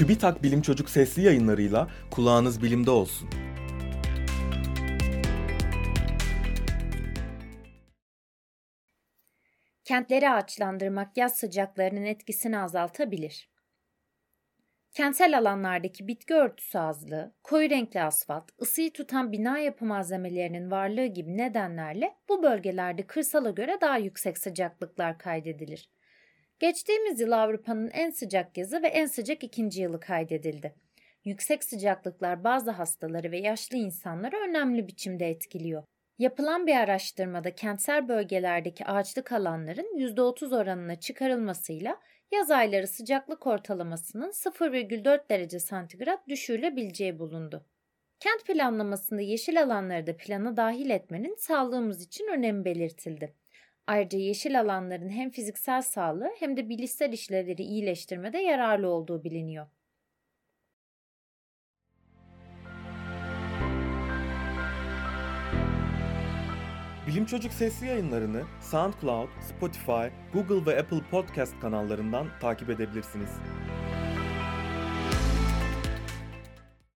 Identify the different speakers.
Speaker 1: TÜBİTAK Bilim Çocuk sesli yayınlarıyla kulağınız bilimde olsun.
Speaker 2: Kentleri ağaçlandırmak yaz sıcaklarının etkisini azaltabilir. Kentsel alanlardaki bitki örtüsü azlığı, koyu renkli asfalt, ısıyı tutan bina yapı malzemelerinin varlığı gibi nedenlerle bu bölgelerde kırsala göre daha yüksek sıcaklıklar kaydedilir. Geçtiğimiz yıl Avrupa'nın en sıcak yazı ve en sıcak ikinci yılı kaydedildi. Yüksek sıcaklıklar bazı hastaları ve yaşlı insanları önemli biçimde etkiliyor. Yapılan bir araştırmada kentsel bölgelerdeki ağaçlık alanların %30 oranına çıkarılmasıyla yaz ayları sıcaklık ortalamasının 0,4 derece santigrat düşürülebileceği bulundu. Kent planlamasında yeşil alanları da plana dahil etmenin sağlığımız için önemi belirtildi. Ayrıca yeşil alanların hem fiziksel sağlığı hem de bilişsel işlevleri iyileştirmede yararlı olduğu biliniyor.
Speaker 1: Bilim Çocuk sesli yayınlarını SoundCloud, Spotify, Google ve Apple Podcast kanallarından takip edebilirsiniz.